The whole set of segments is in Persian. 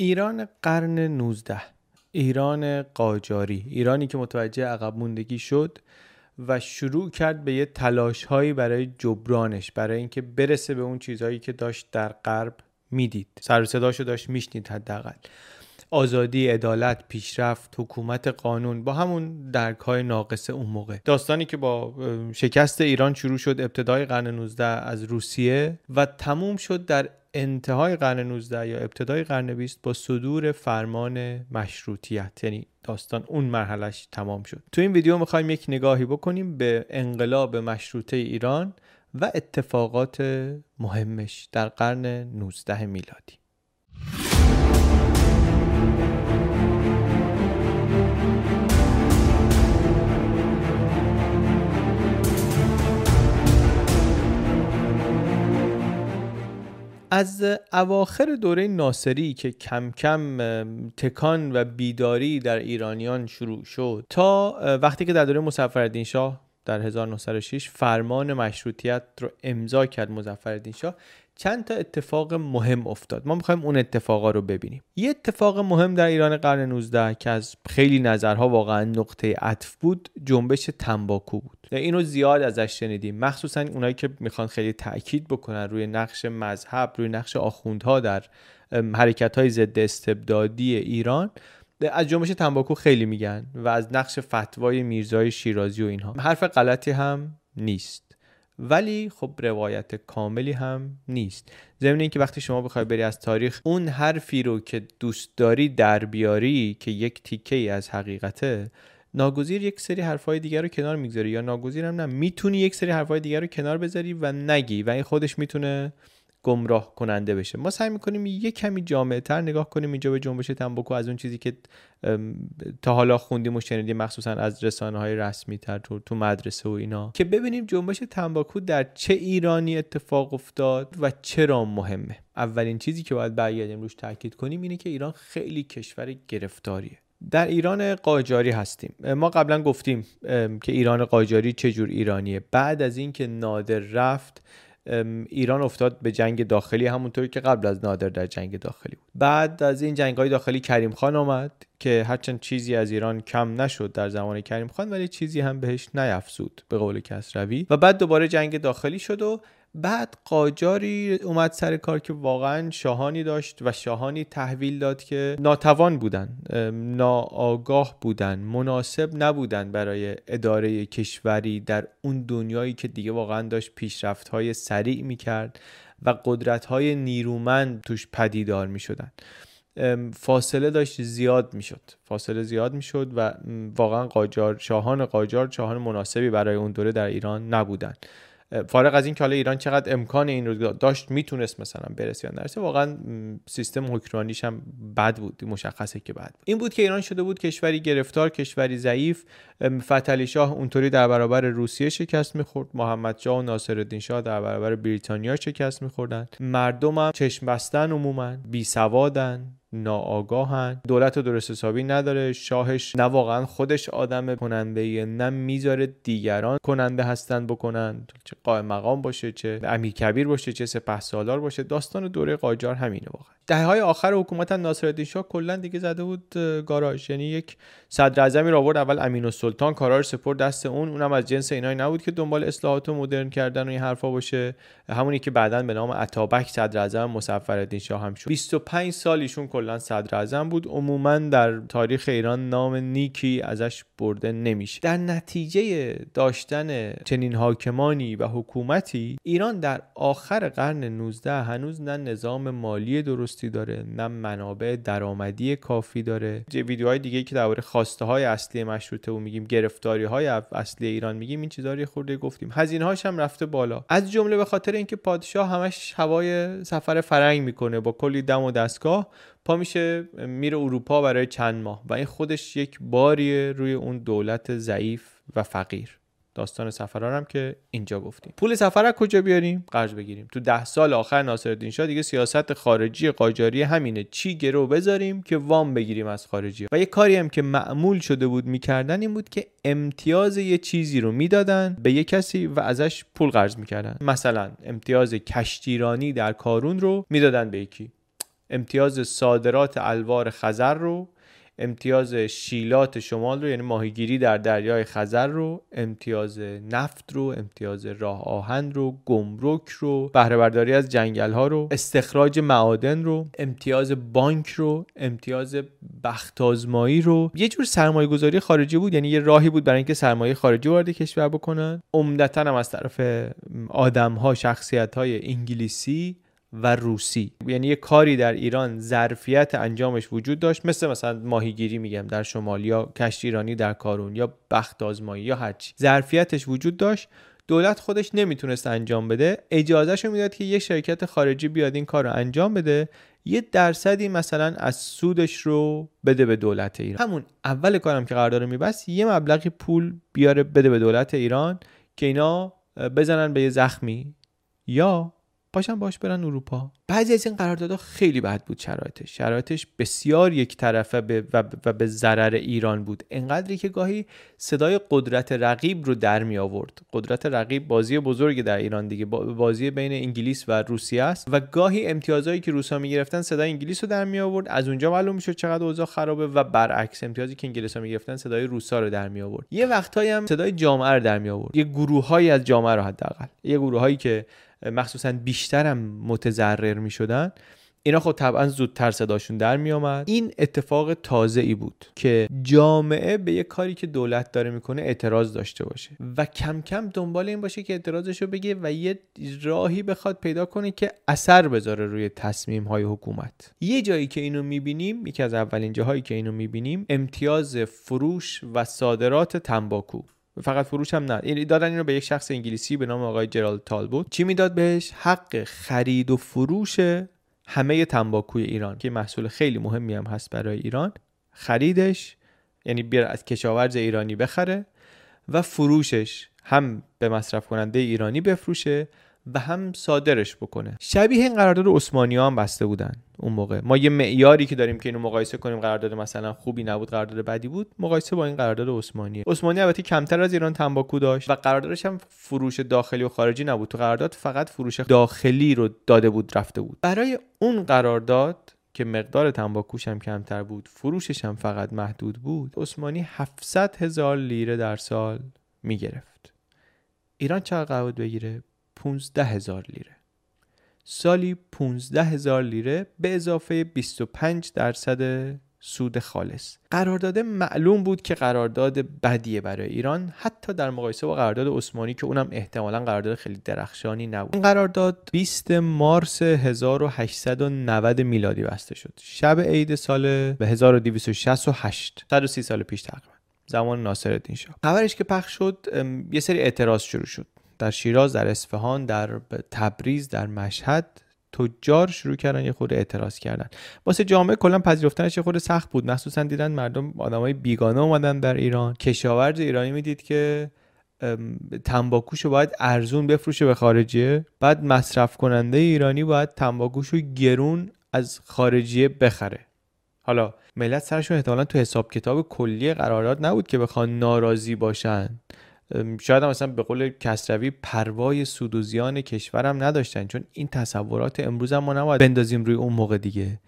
ایران قرن 19 ایران قاجاری ایرانی که متوجه عقب موندگی شد و شروع کرد به یه تلاش هایی برای جبرانش برای اینکه برسه به اون چیزهایی که داشت در غرب می‌دید. سر صداشو داشت میشنید حداقل. آزادی عدالت پیشرفت حکومت قانون با همون درک های ناقص اون موقع. داستانی که با شکست ایران شروع شد ابتدای قرن 19 از روسیه و تموم شد در انتهای قرن 19 یا ابتدای قرن 20 با صدور فرمان مشروطیت. یعنی داستان اون مرحلش تمام شد. تو این ویدیو می‌خوایم یک نگاهی بکنیم به انقلاب مشروطه ایران و اتفاقات مهمش در قرن 19 میلادی. از اواخر دوره ناصری که کم کم تکان و بیداری در ایرانیان شروع شد تا وقتی که در دوره مظفرالدین شاه در 1906 فرمان مشروطیت رو امضا کرد مظفرالدین شاه چند تا اتفاق مهم افتاد. ما می‌خوایم اون اتفاقا رو ببینیم. یه اتفاق مهم در ایران قرن 19 که از خیلی نظرها واقعا نقطه عطف بود جنبش تنباکو بود. اینو زیاد ازش شنیدیم. مخصوصا اونایی که می‌خوان خیلی تاکید بکنن روی نقش مذهب روی نقش آخوندها در حرکت های ضد استبدادی ایران از جنبش تنباکو خیلی میگن و از نقش فتوای میرزای شیرازی و اینها. حرف غلطی هم نیست. ولی خب روایت کاملی هم نیست. ضمن اینکه وقتی شما بخوای بری از تاریخ اون حرفی رو که دوست داری در بیاری که یک تیکه ای از حقیقته ناگزیر یک سری حرفای دیگر رو کنار می‌گذاری یا ناگزیر هم نه می‌تونی یک سری حرفای دیگر رو کنار بذاری و نگی و این خودش می‌تونه گمراه کننده بشه. ما سعی می‌کنیم یه کمی جامعه تر نگاه کنیم اینجا به جنبش تنباکو از اون چیزی که تا حالا خوندیم و شنیدیم مخصوصا از رسانه های رسمی تر تو, تو مدرسه و اینا. که ببینیم جنبش تنباکو در چه ایرانی اتفاق افتاد و چرا مهمه. اولین چیزی که باید برگردیم روش تاکید کنیم اینه که ایران خیلی کشور گرفتاریه. در ایران قاجاری هستیم. ما قبلا گفتیم که ایران قاجاری چجور ایرانیه. بعد از اینکه نادر رفت ایران افتاد به جنگ داخلی همونطوری که قبل از نادر در جنگ داخلی بود. بعد از این جنگ های داخلی کریم خان آمد که هرچند چیزی از ایران کم نشد در زمان کریم خان ولی چیزی هم بهش نیفزود به قول کسروی. و بعد دوباره جنگ داخلی شد و بعد قاجاری اومد سر کار که واقعا شاهانی داشت و شاهانی تحویل داد که ناتوان بودن ناآگاه بودن مناسب نبودن برای اداره کشوری در اون دنیایی که دیگه واقعا داشت پیشرفت های سریع می‌کرد و قدرت های نیرومند توش پدیدار می‌شدن. فاصله داشت زیاد می‌شد. فاصله زیاد می‌شد و واقعا قاجار شاهان قاجار شاهان مناسبی برای اون دوره در ایران نبودن. فارغ از این که حالا ایران چقدر امکان این رو داشت می‌تونست مثلا برسه یا نرسه واقعا سیستم حکمرانیش هم بد بود مشخصه که بد بود. این بود که ایران شده بود کشوری گرفتار کشوری ضعیف. فتلی شاه اونطوری در برابر روسیه شکست می‌خورد. محمد شاه و ناصرالدین شاه در برابر بریتانیا شکست میخوردن هم چشم بستن عموما بی سوادن ناآگاهن. دولت و درست حسابی نداره. شاهش نه واقعا خودش آدم کننده نه می‌ذاره دیگران کننده هستن بکنن. چه قائم مقام باشه چه امیر کبیر باشه چه سپه سالار باشه. داستان دوره قاجار همینه واقعا. دهه های آخر حکومت ناصرالدین شاه کلا دیگه زده بود گاراژ. یعنی یک صدر اعظمی رو آورد. اول امین السلطان کارا رو سپرد دست اون. اونم از جنس اینایی نبود که دنبال اصلاحات و مدرن کردن و این حرفا باشه. همونی که بعدا به نام عطابک صدر اعظم مظفرالدین شاه هم شد. 25 سال ایشون کلا صدر اعظم بود. عموما در تاریخ ایران نام نیکی ازش برده نمیشه. در نتیجه داشتن چنین حاکمانی و حکومتی ایران در آخر قرن 19 هنوز نه نظام مالی درستی داره نه منابع درآمدی کافی داره. ویدیوهای دیگه که درباره خواسته های اصلی مشروطه و میگیم گرفتاری های اصلی ایران میگیم این چیزا رو خورده گفتیم. هزینه هاش هم رفته بالا. از جمله به خاطر اینکه پادشاه همش هوای سفر فرنگ می‌کنه با کلی دم و دستگاه. پا میشه میره اروپا برای چند ماه و این خودش یک باریه روی اون دولت ضعیف و فقیر. داستان سفرها هم که اینجا گفتیم. پول سفر از کجا بیاریم؟ قرض بگیریم. تو ده سال آخر ناصرالدین شاه دیگه سیاست خارجی قاجاری همینه. چی گرو بذاریم که وام بگیریم از خارجی؟ و یه کاری هم که معمول شده بود می‌کردن این بود که امتیاز یه چیزی رو می‌دادن به یه کسی و ازش پول قرض می‌کردن. مثلا امتیاز کشتیرانی در کارون رو می‌دادن به یکی. امتیاز صادرات الوار خزر رو امتیاز شیلات شمال رو یعنی ماهیگیری در دریای خزر رو امتیاز نفت رو امتیاز راه آهن رو گمرک رو بهره برداری از جنگل ها رو استخراج معادن رو امتیاز بانک رو امتیاز بخت آزمایی رو. یه جور سرمایه گذاری خارجی بود یعنی یه راهی بود برای اینکه سرمایه خارجی وارد کشور بکنن. عمدتا هم از طرف آدم ها شخصیت های انگلیسی و روسی. یعنی یه کاری در ایران ظرفیت انجامش وجود داشت. مثل مثلا ماهیگیری میگم در شمال یا کشتی ایرانی در کارون یا بخت آزمایی یا هرچی. ظرفیتش وجود داشت. دولت خودش نمی‌تونست انجام بده. اجازهش می‌داد که یه شرکت خارجی بیاد این کار رو انجام بده. یه درصدی مثلا از سودش رو بده به دولت ایران. همون اول کارم که قرارداد میبست یه مبلغی پول بیاره بده به دولت ایران که اینا بزنن به یه زخمی یا پاشن باش برن اروپا. بعضی از این قراردادها خیلی بد بود شرایطش. شرایطش بسیار یک طرفه به و به ضرر ایران بود. انقدری که گاهی صدای قدرت رقیب رو در می آورد. قدرت رقیب بازی بزرگی در ایران دیگه. بازی بین انگلیس و روسیه است. و گاهی امتیازهایی که روسا می گرفتن صدای انگلیس رو در می آورد. از اونجا معلوم می‌شد چقدر اوضاع خرابه و برعکس امتیازی که انگلیس ها می گرفتن صدای روسا رو در می آورد. یه وقتایی هم صدای جامعه رو در می آورد. یه گروههایی از جامعه رو حداقل. یه گروههایی که مخصوصا بیشترم متضرر می شدن اینا خب طبعا زودتر صداشون در می آمد این اتفاق تازه ای بود که جامعه به یه کاری که دولت داره می‌کنه اعتراض داشته باشه و کم کم دنبال این باشه که اعتراضش رو بگه و یه راهی بخواد پیدا کنه که اثر بذاره روی تصمیم های حکومت. یه جایی که اینو می‌بینیم یکی از اولین جاهایی که اینو می‌بینیم امتیاز فروش و صادرات تنباکو. فقط فروش هم نه. دادن اینو به یک شخص انگلیسی به نام آقای جرالد تالبوت. چی می‌داد بهش؟ حق خرید و فروش همه تنباکوی ایران که محصول خیلی مهمی هم هست برای ایران. خریدش یعنی بیار از کشاورز ایرانی بخره و فروشش هم به مصرف کننده ایرانی بفروشه و هم صادرش بکنه. شبیه این قرارداد عثمانی ها هم بسته بودن اون موقع. ما یه معیاری که داریم که اینو مقایسه کنیم قرارداد مثلا خوبی نبود قرارداد بدی بود مقایسه با این قرارداد عثمانی عثمانی البته کمتر از ایران تنباکو داشت و قراردادش هم فروش داخلی و خارجی نبود. تو قرارداد فقط فروش داخلی رو داده بود رفته بود. برای اون قرارداد که مقدار تنباکوش هم کمتر بود فروشش هم فقط محدود بود عثمانی 700 هزار لیره در سال می‌گرفت. ایران چقدر قرارداد بگیره؟ 15 هزار لیره. سالی 15 هزار لیره به اضافه 25 درصد سود خالص. قرارداد معلوم بود که قرارداد بدیه برای ایران حتی در مقایسه با قرارداد عثمانی که اونم احتمالا قرارداد خیلی درخشانی نبود. این قرارداد 20 مارس 1890 میلادی بسته شد. شب عید سال به 1268 130 سال پیش تقریبا. زمان ناصرالدین شاه. خبرش که پخش شد یه سری اعتراض شروع شد. در شیراز در اصفهان در تبریز در مشهد تجار شروع کردن یه خورده اعتراض کردن. واسه جامعه کلا پذیرفتنش یه خورده سخت بود. مخصوصا دیدن مردم آدمای بیگانه اومدن در ایران. کشاورز ایرانی می‌دید که تنباکوشو باید ارزون بفروشه به خارجیه. بعد مصرف کننده ایرانی باید تنباکوشو گرون از خارجیه بخره. حالا ملت سرشون احتمالا تو حساب کتاب کلی قرارداد نبود که بخوان ناراضی باشن. شاید هم مثلا به قول کسروی پروای سود و زیان کشورم نداشتن چون این تصورات امروز هم ما نباید بندازیم روی اون موقع دیگه.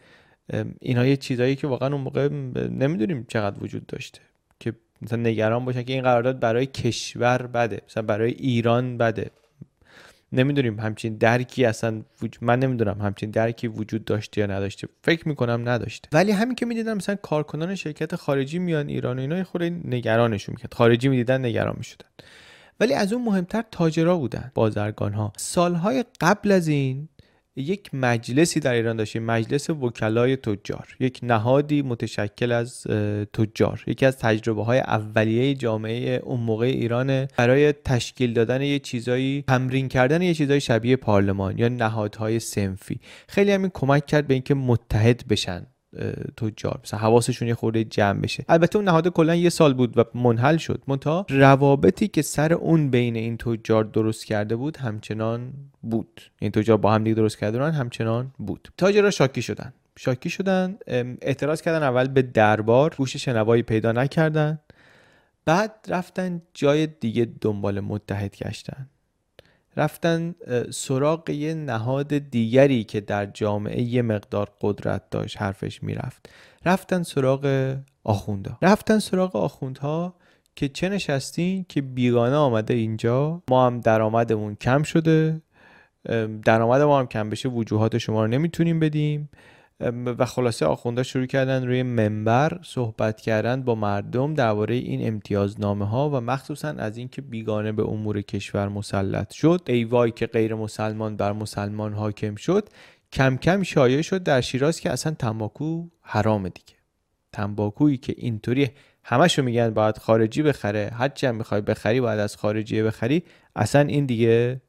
اینا یه چیزایی که واقعا اون موقع نمی‌دونیم چقدر وجود داشته که مثلا نگران باشن که این قرارداد برای کشور بده مثلا برای ایران بده. نمی‌دونیم همچین درکی اصلا من نمی‌دونم همچین درکی وجود داشته یا نداشته. فکر می‌کنم نداشته. ولی همین که می‌دیدم مثلا کارکنان شرکت خارجی میان ایران و اینا خود نگرانشون می‌کرد. خارجی می‌دیدن نگران می‌شدن. ولی از اون مهمتر تاجرا بودن بازرگان ها سالهای قبل از این یک مجلسی در ایران داشتیم مجلس وکلای تجار. یک نهادی متشکل از تجار. یکی از تجربه های اولیه جامعه اون موقع ایران برای تشکیل دادن یه چیزایی تمرین کردن یه چیزایی شبیه پارلمان یا نهادهای سنفی. خیلی همین کمک کرد به اینکه متحد بشن. تجار مثلا حواسشون یه خورده جمع بشه. البته اون نهاد کلا یه سال بود و منحل شد. منتها روابطی که سر اون بین این تجار درست کرده بود همچنان بود. این تجار با هم دیگه درست کرده همچنان بود. تاجرها شاکی شدن. شاکی شدن اعتراض کردن اول به دربار گوش شنوایی پیدا نکردن. بعد رفتن جای دیگه دنبال متحد گشتن. رفتن سراغ یه نهاد دیگری که در جامعه یه مقدار قدرت داشت حرفش می‌رفت. رفتن سراغ آخوندا رفتن سراغ آخوندها که چه نشستین که بیگانه آمده اینجا. ما هم درآمدمون کم شده. درآمد ما هم کم بشه وجوهات شما رو نمی‌تونیم بدیم. و خلاصه آخونده شروع کردن روی منبر صحبت کردن با مردم درباره این امتیازنامه ها و مخصوصا از اینکه بیگانه به امور کشور مسلط شد. ای وای که غیر مسلمان بر مسلمان حاکم شد. کم کم شایع شد در شیراز که اصلا تنباکو حرامه دیگه. تنباکویی که اینطوری همشو میگن باید خارجی بخره. هرچی هم می‌خوای بخری باید از خارجی بخری. اصلا این دیگه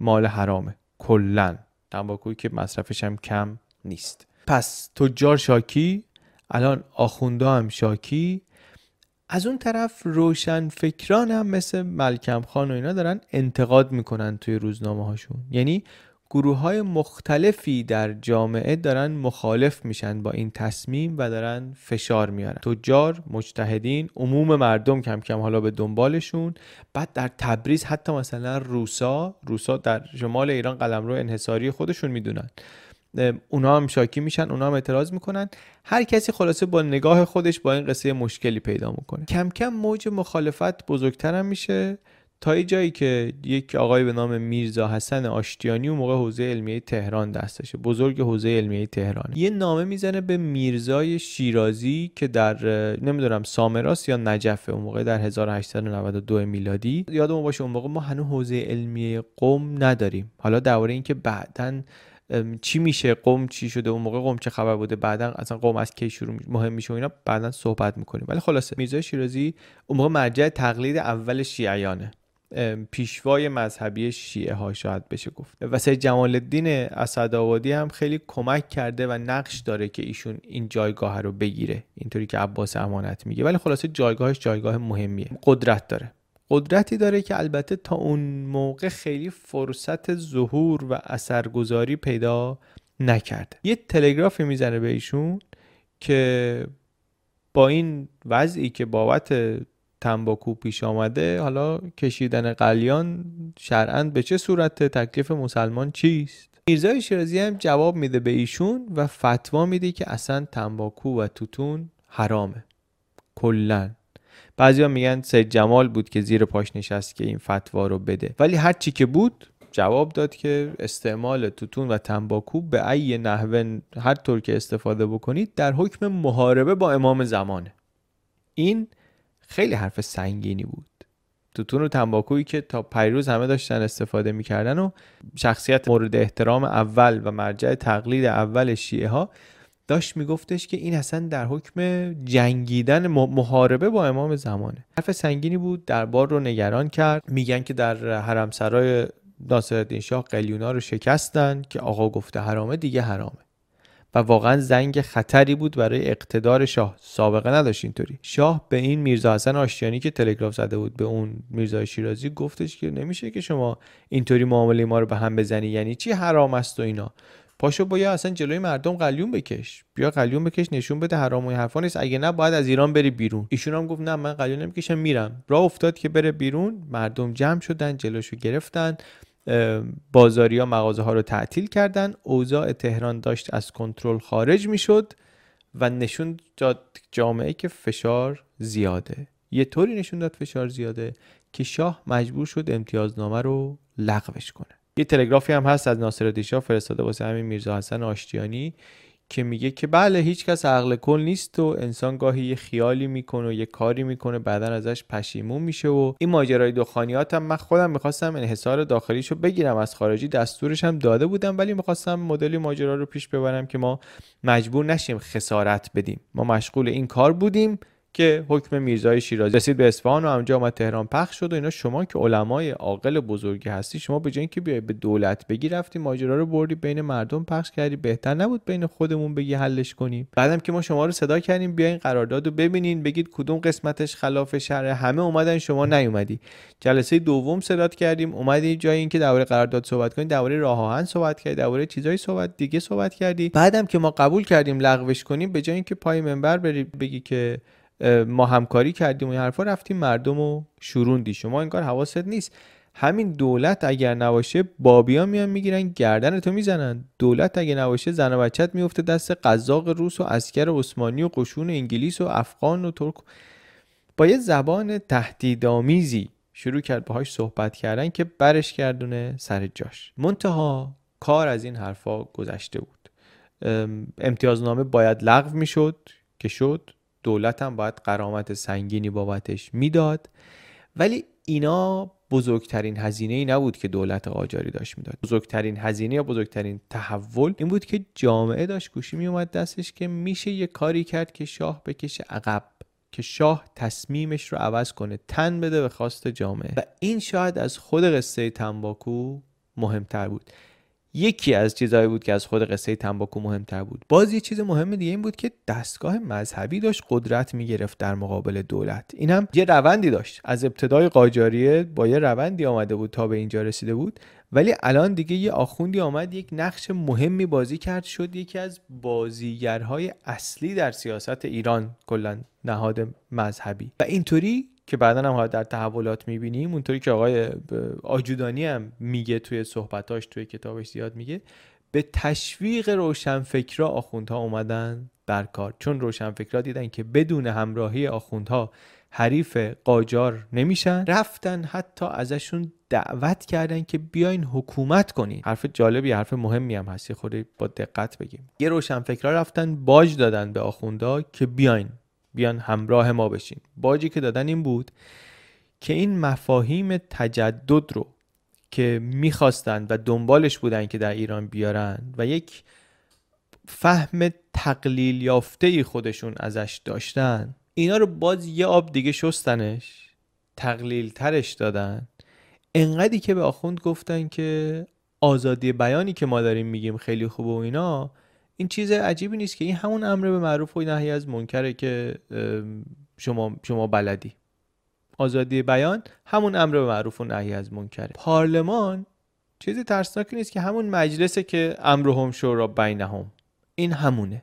مال حرامه. کلا. تنباکویی که مصرفش هم کم نیست. پس تجار شاکی الان آخونده هم شاکی. از اون طرف روشن فکران هم مثل ملکم خان و اینا دارن انتقاد می‌کنن توی روزنامه هاشون یعنی گروه های مختلفی در جامعه دارن مخالف میشن با این تصمیم و دارن فشار میارن. تجار مجتهدین عموم مردم کم کم حالا به دنبالشون. بعد در تبریز حتی مثلا روسا روسا در شمال ایران قلمرو انحصاری خودشون می‌دونن. اونا هم شاکی میشن اونا هم اعتراض می‌کنن. هر کسی خلاصه با نگاه خودش با این قصه مشکلی پیدا می‌کنه. کم کم موج مخالفت بزرگتر میشه تا یه جایی که یک آقای به نام میرزا حسن آشتیانی اون موقع حوزه علمیه تهران دستشه بزرگ حوزه علمیه تهران. یه نامه می‌زنه به میرزای شیرازی که در نمی‌دونم سامراس یا نجفه اون موقع در 1892 میلادی. یادمون باشه اون موقع ما هنوز حوزه علمیه قوم نداریم. حالا درباره اینکه بعدن چی میشه؟ قوم چی شده؟ اون موقع قوم چه خبر بوده؟ بعدا اصلا قوم از کی شروع مهم میشه و اینا. بعدا صحبت می‌کنیم. ولی خلاصه میرزای شیرازی اون موقع مرجع تقلید اول شیعیانه. پیشوای مذهبی شیعه ها شاید بشه گفت. و سید جمال الدین اسدآبادی هم خیلی کمک کرده و نقش داره که ایشون این جایگاه رو بگیره. اینطوری که عباس امانت میگه. ولی خلاصه جایگاهش جایگاه مهمیه. قدرت داره. قدرتی داره که البته تا اون موقع خیلی فرصت ظهور و اثرگذاری پیدا نکرده. یه تلگرافی می‌زنه به ایشون که با این وضعی که بابت تنباکو پیش آمده حالا کشیدن قلیان شرعا به چه صورت تکلیف مسلمان چیست؟ میرزای شیرازی هم جواب میده به ایشون و فتوا میده که اصلا تنباکو و توتون حرامه. کلا. بعضیا میگن سید جمال بود که زیر پاش نشست که این فتوا رو بده. ولی هر چی که بود جواب داد که استعمال توتون و تنباکو به ای نحوه هر طور که استفاده بکنید در حکم محاربه با امام زمانه. این خیلی حرف سنگینی بود. توتون و تنباکویی که تا پیروز همه داشتن استفاده می‌کردن و شخصیت مورد احترام اول و مرجع تقلید اول شیعه ها داشت میگفتش که این اصلا در حکم جنگیدن محاربه با امام زمانه. حرف سنگینی بود دربار رو نگران کرد. میگن که در حرمسرای ناصرالدین شاه قلیونا رو شکستن که آقا گفته حرامه دیگه حرامه. و واقعا زنگ خطری بود برای اقتدار شاه. سابقه نداشت اینطوری. شاه به این میرزا حسن آشتیانی که تلگراف زده بود به اون میرزا شیرازی گفتش که نمیشه که شما اینطوری معامله ما رو به هم بزنی. یعنی چی حرام است و اینا؟ پاشو بیا اصلا جلوی مردم قلیون بکش. بیا قلیون بکش نشون بده حرام و حرفا نیست. اگه نه باید از ایران بری بیرون. ایشون هم گفت نه من قلیون نمی‌کشم میرم. راه افتاد که بره بیرون. مردم جمع شدن جلوشو گرفتن. بازاری ها مغازه ها رو تعطیل کردن. اوضاع تهران داشت از کنترل خارج می‌شد و نشون داد جامعه که فشار زیاده. یه طوری نشون داد فشار زیاده که شاه مجبور شد امتیازنامه رو لغوش کنه. یه تلگرافی هم هست از ناصر شاه فرستاده واسه همین میرزا حسن آشتیانی که میگه که بله هیچ کس عقل کل نیست و انسان گاهی یه خیالی می‌کنه و یه کاری می‌کنه بعدا ازش پشیمون میشه و این ماجرای دخانیات هم من خودم می‌خواستم انحصار داخلیشو بگیرم از خارجی دستورش هم داده بودم ولی می‌خواستم مدلی ماجرا رو پیش ببرم که ما مجبور نشیم خسارت بدیم. ما مشغول این کار بودیم. که حکم میرزای شیرازی رسید به اصفهان و اونجا آمد تهران پخش شد و اینا شما که علمای عاقل بزرگی هستی شما به جای اینکه بیای به دولت بگی رفتی ماجرا رو بردی بین مردم پخش کردی. بهتر نبود بین خودمون بگی حلش کنیم بعدم که ما شما رو صدا کردیم بیاین قرارداد رو ببینین بگید کدوم قسمتش خلاف شرع همه اومدن شما نیومدی. جلسه دوم صدا کردیم. اومدی جای اینکه درباره قرارداد صحبت کنیم درباره راه آهن صحبت کردی درباره چیزای صحبت دیگه صحبت کردی. بعدم که ما قبول کردیم لغوش کنیم به جای اینکه پای منبر بری بگی که ما همکاری کردیم و این حرفا رفتیم مردم رو شوروندی شما این کار حواست نیست. همین دولت اگر نباشه بابیا میان می‌گیرن گردن تو می‌زنن. دولت اگه نباشه زن و بچت میفته دست قزاق روس و اسکر عثمانی و قشون انگلیس و افغان و ترک. با یه زبان تهدیدآمیزی شروع کرد باهاش صحبت کردن که برش گردونه سر جاش. منتها کار از این حرفا گذشته بود. امتیازنامه باید لغو می‌شد که شد. دولت هم باید قرامت سنگینی بابتش می‌داد. ولی اینا بزرگترین هزینه ای نبود که دولت قاجاری داشت می‌داد. بزرگترین هزینه یا بزرگترین تحول این بود که جامعه داشت گوشی میومد دستش که میشه یه کاری کرد که شاه بکشه عقب که شاه تصمیمش رو عوض کنه تن بده به خواست جامعه. و این شاید از خود قصه تنباکو مهمتر بود. یکی از چیزهایی بود که از خود قصه تنباکو مهمتر بود. باز یه چیز مهم دیگه این بود که دستگاه مذهبی داشت قدرت می‌گرفت در مقابل دولت. این هم یه روندی داشت. از ابتدای قاجاریه با یه روندی آمده بود تا به اینجا رسیده بود. ولی الان دیگه یه آخوندی آمد یک نقش مهمی بازی کرد شد یکی از بازیگرهای اصلی در سیاست ایران کلا نهاد مذهبی. و اینطوری که بعدا هم در تحولات می‌بینیم اونطوری که آقای آجودانی هم میگه توی صحبتاش توی کتابش زیاد میگه به تشویق روشنفکرا آخوندها اومدن بر کار. چون روشنفکرا دیدن که بدون همراهی آخوندها حریف قاجار نمیشن رفتن حتی ازشون دعوت کردن که بیاین حکومت کنین. حرف جالبی حرف مهمی هم هست یه با دقت بگیم. یه روشنفکرا رفتن باج دادن به آخوندا که بیاین بیان همراه ما بشین باجی که دادن این بود که این مفاهیم تجدد رو که می‌خواستند و دنبالش بودن که در ایران بیارن و یک فهم تقلیل یافته خودشون ازش داشتن اینا رو باز یه آب دیگه شستنش تقلیل ترش دادن. انقدری که به آخوند گفتن که آزادی بیانی که ما داریم میگیم خیلی خوبه و اینا این چیز عجیبی نیست که این همون امر به معروف و نهی از منکره که شما شما بلدی. آزادی بیان همون امر به معروف و نهی از منکره. پارلمان چیزی ترسناکی نیست که همون مجلسه که امرهم شورا بینهم. این همونه.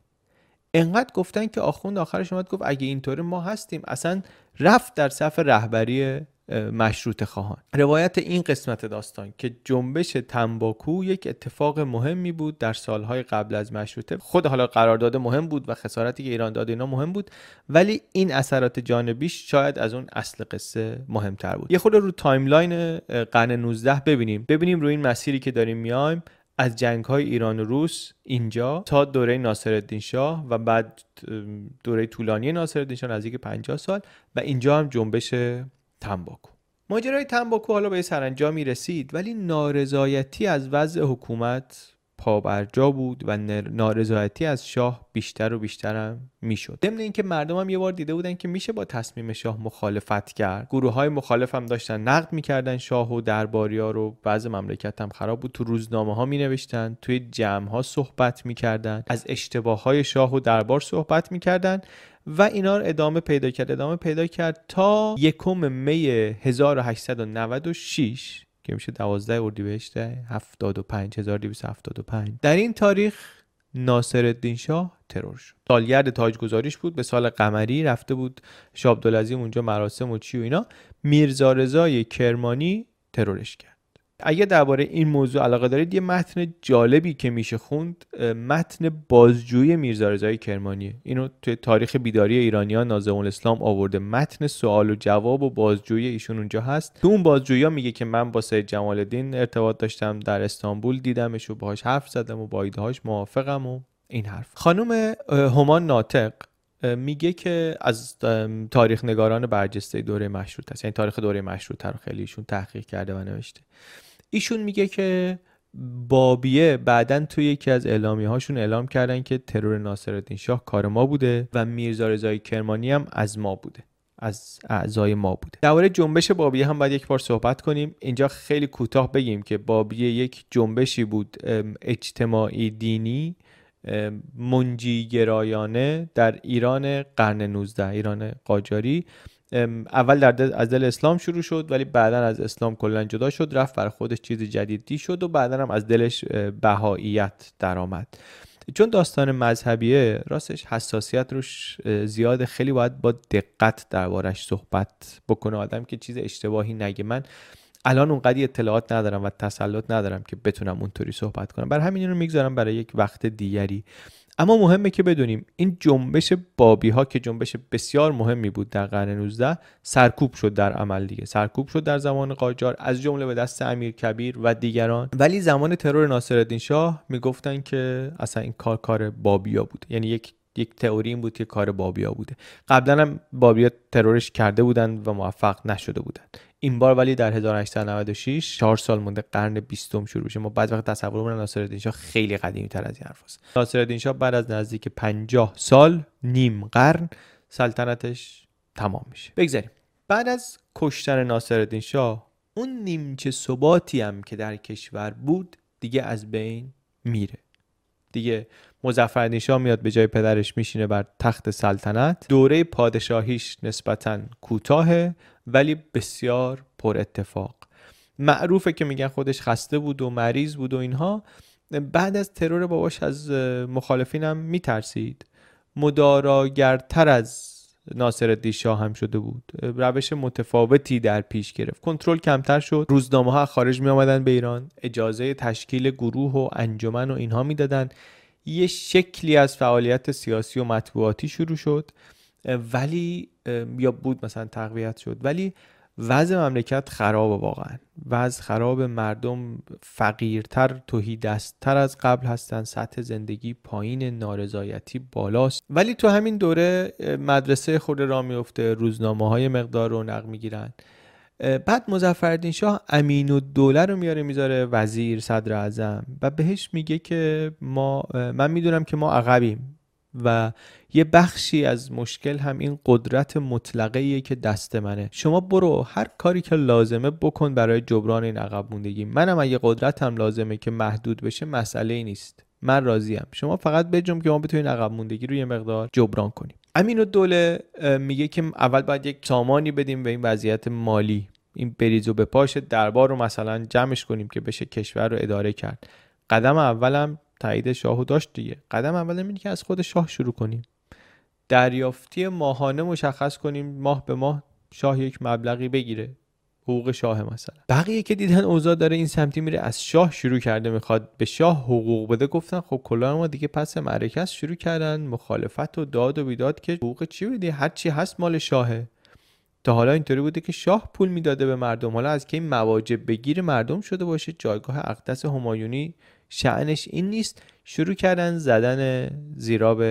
انقدر گفتن که آخوند آخرش اومد گفت اگه اینطوره ما هستیم. اصلا رفت در صف رهبری مشروط خواهان. روایت این قسمت داستان که جنبش تنباکو یک اتفاق مهمی بود در سالهای قبل از مشروطه. خود حالا قرارداد مهم بود و خسارتی که ایران داد اینا مهم بود ولی این اثرات جانبیش شاید از اون اصل قصه مهمتر بود. یه خود رو timeline قرن 19 ببینیم. ببینیم روی این مسیری که داریم میایم. از جنگ های ایران و روس اینجا تا دوره ناصرالدین شاه و بعد دوره طولانی ناصرالدین شاه نزدیک 50 سال و اینجا هم جنبش تنباکو. ماجرای تنباکو حالا به سرانجامی رسید ولی نارضایتی از وضع حکومت پابرجا بود و نارضایتی از شاه بیشتر و بیشتر می‌شد. ضمن اینکه مردم هم یه بار دیده بودن که میشه با تصمیم شاه مخالفت کرد. گروه های مخالف هم داشتن نقد می‌کردن شاه و درباری ها رو. بعض مملکت هم خراب بود. تو روزنامه ها می نوشتن توی جمع ها صحبت می‌کردن. از اشتباه های شاه و دربار صحبت می‌کردن و اینا رو ادامه پیدا کرد. ادامه پیدا کرد تا یکم می 1896 که میشه 12 اردیبهشت 75 1275 در این تاریخ ناصر الدین شاه ترور شد. سالگرد تاجگذاریش بود به سال قمری رفته بود شاه اونجا مراسم و چی و اینا. میرزا رضای کرمانی ترورش کرد. اگه درباره این موضوع علاقه دارید یه متن جالبی که میشه خوند متن بازجویی میرزا رضای کرمانی. اینو توی تاریخ بیداری ایرانیان ناظم الاسلام آورده. متن سوال و جواب و بازجویی ایشون اونجا هست. تو اون بازجویی میگه که من با سید جمال الدین ارتباط داشتم در استانبول دیدمش و باهاش حرف زدم و با ایدهاش موافقم و این حرف. خانم همان ناطق میگه که از تاریخ نگاران برجسته دوره مشروط است. یعنی تاریخ دوره مشروط رو خیلی تحقیق کرده و نوشته. ایشون میگه که بابیه بعدا توی یکی از اعلامی هاشون اعلام کردن که ترور ناصرالدین شاه کار ما بوده و میرزا رضای کرمانی هم از ما بوده از اعضای ما بوده. درباره جنبش بابیه هم باید یک بار صحبت کنیم. اینجا خیلی کوتاه بگیم که بابیه یک جنبشی بود اجتماعی دینی منجی گرایانه در ایران قرن 19 ایران قاجاری. اول در دل از دل اسلام شروع شد ولی بعدا از اسلام کلا جدا شد رفت بر خودش چیز جدیدی شد و بعدا هم از دلش بهاییت درآمد. چون داستان مذهبیه راستش حساسیت روش زیاد خیلی باید با دقت دربارش صحبت بکنه. آدم که چیز اشتباهی نگه. من الان اونقدی اطلاعات ندارم و تسلط ندارم که بتونم اونطوری صحبت کنم. برای همین رو می‌گذارم برای یک وقت دیگری. اما مهمه که بدونیم این جنبش بابی ها که جنبش بسیار مهمی بود در قرن 19 سرکوب شد در عمل دیگه. سرکوب شد در زمان قاجار از جمله به دست امیر کبیر و دیگران. ولی زمان ترور ناصرالدین شاه می‌گفتن که اصلا این کار کار بابیا بود. یعنی یک یک تئوری این بود که کار بابیا بوده. قبلا هم بابیا ترورش کرده بودن و موفق نشده بودن این بار ولی در 1896 چهار سال مونده قرن بیستم شروع میشه ما بعد وقت تصورمون ناصرالدین شاه خیلی قدیمی تر از این حرف است. ناصرالدین شاه بعد از نزدیک 50 سال نیم قرن سلطنتش تمام میشه. بگذاریم. بعد از کشتن ناصرالدین شاه اون نیمچه ثباتی هم که در کشور بود دیگه از بین میره. دیگه مظفرالدین شاه میاد به جای پدرش میشینه بر تخت سلطنت. دوره پادشاهیش نسبتا کوتاه ولی بسیار پر اتفاق. معروفه که میگن خودش خسته بود و مریض بود و اینها. بعد از ترور باباش از مخالفینم میترسید. مداراگرتر از ناصر شاه هم شده بود. روش متفاوتی در پیش گرفت. کنترل کمتر شد. روزنامه ها خارج می آمدن به ایران. اجازه تشکیل گروه و انجمن و اینها می‌دادن. یه شکلی از فعالیت سیاسی و مطبوعاتی شروع شد ولی یا بود مثلا تقویت شد ولی وضع مملکت خراب واقعا. وضع خراب مردم فقیرتر توهی دستتر از قبل هستن سطح زندگی پایین نارضایتی بالاست. ولی تو همین دوره مدرسه خود را میفته روزنامه های مقدار رونق می‌گیرن. بعد مزفردین شاه امین و دوله رو میاره می‌ذاره وزیر صدر اعظم و بهش میگه که ما من می‌دونم که ما عقبیم و یه بخشی از مشکل هم این قدرت مطلقه که دست منه. شما برو هر کاری که لازمه بکن برای جبران این عقب موندگی. منم اگه قدرت هم لازمه که محدود بشه مسئله ای نیست. من راضیم. شما فقط بجم که ما بتونیم عقب موندگی رو یه مقدار جبران کنیم. امین و میگه که اول باید یک سامانی بدیم به این وضعیت مالی. این بریز و به دربار رو مثلا جمعش کنیم که بشه کشور رو اداره کرد. قدم اولم تایید شاهو داشت دیگه. قدم اول اینه که از خود شاه شروع کنیم. دریافتی ماهانه مشخص کنیم ماه به ماه شاه یک مبلغی بگیره. حقوق شاه مثلا. بقیه که دیدن اوضاع داره این سمتی میره از شاه شروع کرده می‌خواد به شاه حقوق بده. گفتن خب کلا ما دیگه پس معرکه شروع کردن مخالفت و داد و بیداد که حقوق چی بدی هر چی هست مال شاهه. تا حالا اینطوری بوده که شاه پول می‌داده به مردم. حالا از که این مواجب بگیر مردم شده باشه جایگاه اقدس همایونی شعنش این نیست. شروع کردن زدن زیراب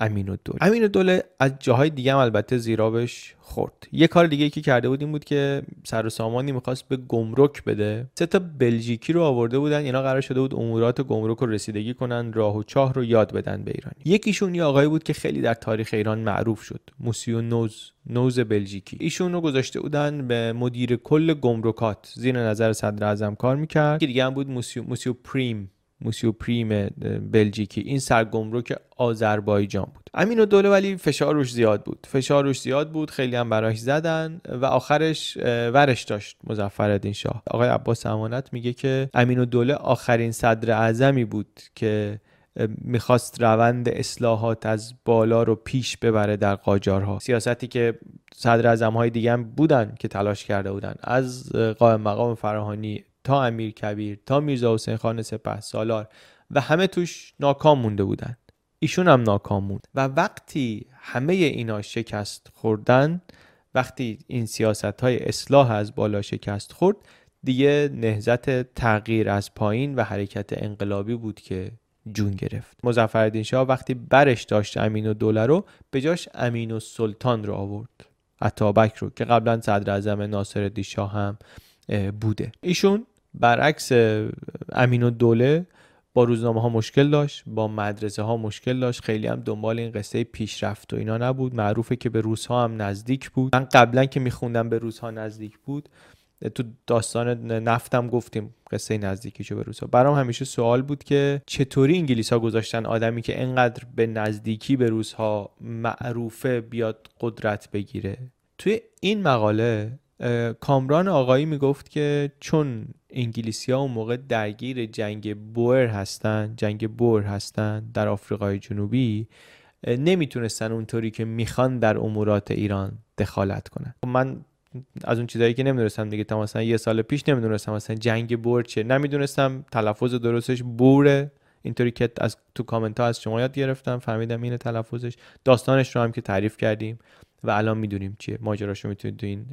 امین الدوله امین الدوله از جاهای دیگه هم البته زیرابش خورد. یه کار دیگه که کرده بود این بود که سر و سامانی می‌خواست به گمرک بده. سه تا بلژیکی رو آورده بودن. اینا قرار شده بود امورات گمرک رو رسیدگی کنن راه و چاه رو یاد بدن به ایرانی. یکیشون یه آقایی بود که خیلی در تاریخ ایران معروف شد. موسیو نوز نوز بلژیکی. ایشون رو گذاشته بودن به مدیر کل گمرکات. زیر نظر صدر اعظم کار می‌کرد. که دیگه هم بود موسیو, موسیو پریم. موسیو پریم بلژیکی این سرگمرک آذربایجان بود. امین و دوله ولی فشار روش زیاد بود. فشار روش زیاد بود خیلی هم براش زدن و آخرش ورش داشت مظفرالدین شاه. آقای عباس امانت میگه که امین و دوله آخرین صدر اعظمی بود که می‌خواست روند اصلاحات از بالا رو پیش ببره در قاجارها. سیاستی که صدر اعظم های دیگه هم بودن که تلاش کرده بودن. از قائم مقام فراهانی تا امیر کبیر تا میرزا حسین خان سپه سالار و همه توش ناکام مونده بودن. ایشون هم ناکام موند. و وقتی همه اینا شکست خوردن وقتی این سیاست های اصلاح از بالا شکست خورد دیگه نهزت تغییر از پایین و حرکت انقلابی بود که جون گرفت. مظفرالدین شاه وقتی برش داشت امین و دوله رو به جاش امین و سلطان رو آورد. عطابک رو که قبلا صدر اعظم ناصر شاه هم بوده. ایشون برعکس امین و دوله با روزنامه ها مشکل داشت با مدرسه ها مشکل داشت. خیلی هم دنبال این قصه پیشرفت و اینا نبود. معروفه که به روس ها هم نزدیک بود. من قبلا که میخوندم به روس ها نزدیک بود تو داستان نفتم گفتیم قصه نزدیکیشو به روسا برام همیشه سوال بود که چطوری انگلیس ها گذاشتن آدمی که انقدر به نزدیکی به روس ها معروفه بیاد قدرت بگیره؟ توی این مقاله کامران آقایی می‌گفت که چون انگلیسی ها اون موقع درگیر جنگ بور هستن جنگ بور هستن در آفریقای جنوبی نمی‌تونستن اونطوری که می‌خوان در امورات ایران دخالت کنن. من از اون چیزایی که نمی‌دونستم دیگه تا مثلا یه سال پیش نمی‌دونستم مثلا جنگ بور چه. نمی‌دونستم تلفظ درستش بوره. اینطوری که از تو کامنت ها از شما یاد گرفتم فهمیدم اینه تلفظش. داستانش رو هم که تعریف کردیم. و الان می‌دونیم چیه. ماجراشو می‌تونید تو این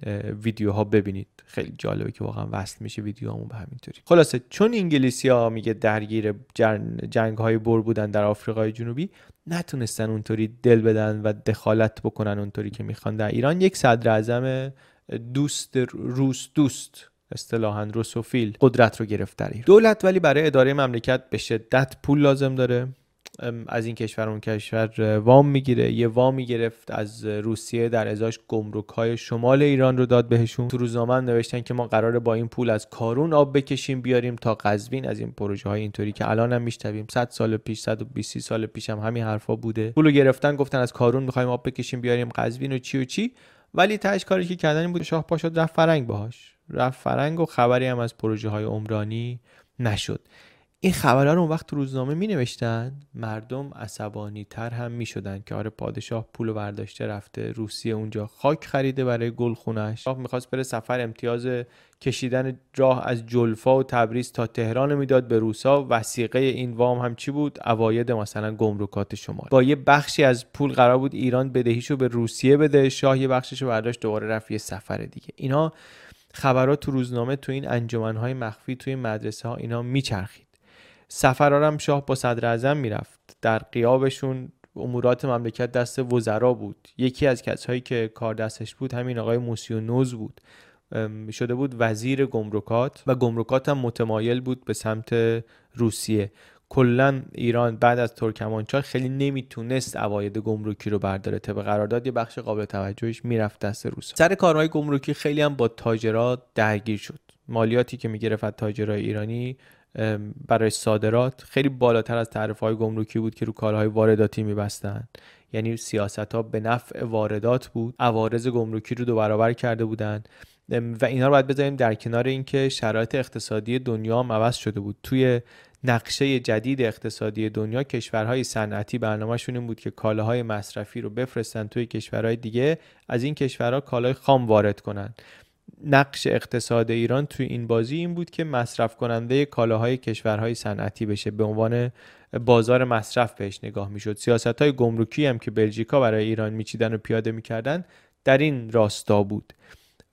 ویدیوها ببینید. خیلی جالبه که واقعا وصل میشه ویدیوهامون به همینطوری. خلاصه چون انگلیسی ها میگه درگیر جنگ های بر بودن در آفریقای جنوبی نتونستن اونطوری دل بدن و دخالت بکنن اونطوری که می‌خوان در ایران. یک صدر اعظم دوست روس دوست اصطلاحا روسوفیل قدرت رو گرفت در ایران. دولت ولی برای اداره مملکت به شدت پول لازم داره. از این کشور اون کشور وام می‌گیره. یه وامی گرفت از روسیه در ازاش گمرک های شمال ایران رو داد بهشون. تو روزنامه نوشتن که ما قراره با این پول از کارون آب بکشیم بیاریم تا قزوین از این پروژه های اینطوری که الان هم میشتویم 100 سال پیش 120 سال پیش هم همین حرفا بوده. پولو گرفتن گفتن از کارون می‌خوایم آب بکشیم بیاریم قزوین و چی و چی. ولی تهش کاری که کردن بود شاه پاشد رفت فرنگ باهاش. رفت فرنگ و خبری هم از پروژه های عمرانی نشد. این خبرها رو اون وقت روزنامه می نوشتن مردم عصبانی تر هم می شدن که آره پادشاه پول و برداشته رفته روسیه اونجا خاک خریده برای گل خونش شاه می‌خواست بره سفر امتیاز کشیدن راه از جلفا و تبریز تا تهران می‌داد به روسا. وسیقه این وام هم چی بود؟ اواید مثلا گمرکات شمال. با یه بخشی از پول قرار بود ایران بدهیشو به روسیه بده. شاه یه بخششو برداشت دوباره رفت یه سفر دیگه. اینا خبرات تو روزنامه تو این انجمنهای مخفی توی مدرسه ها اینا میچرخید. سفرارم شاه با صدر اعظم می‌رفت. در قیابشون امورات مملکت دست وزرا بود. یکی از کسایی که کار دستش بود همین آقای موسیونوز بود. شده بود وزیر گمرکات و گمرکات هم متمایل بود به سمت روسیه. کلا ایران بعد از ترکمانچای خیلی نمی‌تونست عواید گمرکی رو برداره. طبق قرارداد یه بخش قابل توجهش می‌رفت دست روس. سر کارهای گمرکی خیلی هم با تاجرات درگیر شد. مالیاتی که می‌گرفت تاجرای ایرانی برای صادرات خیلی بالاتر از تعرفه های گمرکی بود که رو کالاهای وارداتی میبستن. یعنی سیاست ها به نفع واردات بود عوارض گمرکی رو دو برابر کرده بودند و اینا رو باید بذاریم در کنار اینکه شرایط اقتصادی دنیا هم شده بود. توی نقشه جدید اقتصادی دنیا کشورهای صنعتی برنامهشون این بود که کالاهای مصرفی رو بفرستن توی کشورهای دیگه از این کشورها کالای خام وارد کنن. نقش اقتصاد ایران توی این بازی این بود که مصرف کننده کالاهای کشورهای صنعتی بشه. به عنوان بازار مصرف بهش نگاه می‌شد. سیاست های گمرکی هم که بلژیکا برای ایران میچیدن و پیاده می‌کردن در این راستا بود.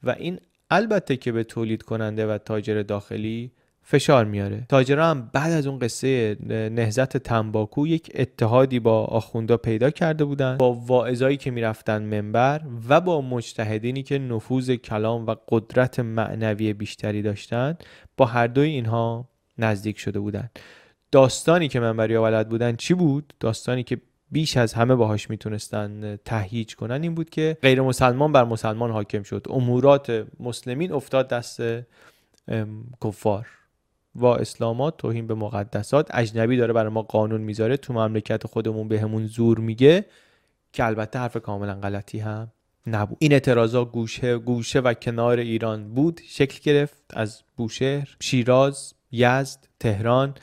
و این البته که به تولید کننده و تاجر داخلی فشار میاره. تاجرها هم بعد از اون قصه نهزت تنباکو یک اتحادی با آخوندا پیدا کرده بودن. با واعظایی که می‌رفتن منبر و با مجتهدینی که نفوذ کلام و قدرت معنوی بیشتری داشتن با هر دوی اینها نزدیک شده بودن. داستانی که منبری بلد بودن چی بود؟ داستانی که بیش از همه باهاش می‌تونستن تهییج کنن این بود که غیر مسلمان بر مسلمان حاکم شد. امورات مسلمین افتاد دست کفار. وا اسلامات توهین به مقدسات. اجنبی داره برای ما قانون می‌ذاره. تو مملکت خودمون بهمون زور میگه که البته حرف کاملا غلطی هم نبود. این اعتراضا گوشه گوشه و کنار ایران بود. شکل گرفت از بوشهر شیراز یزد تهران.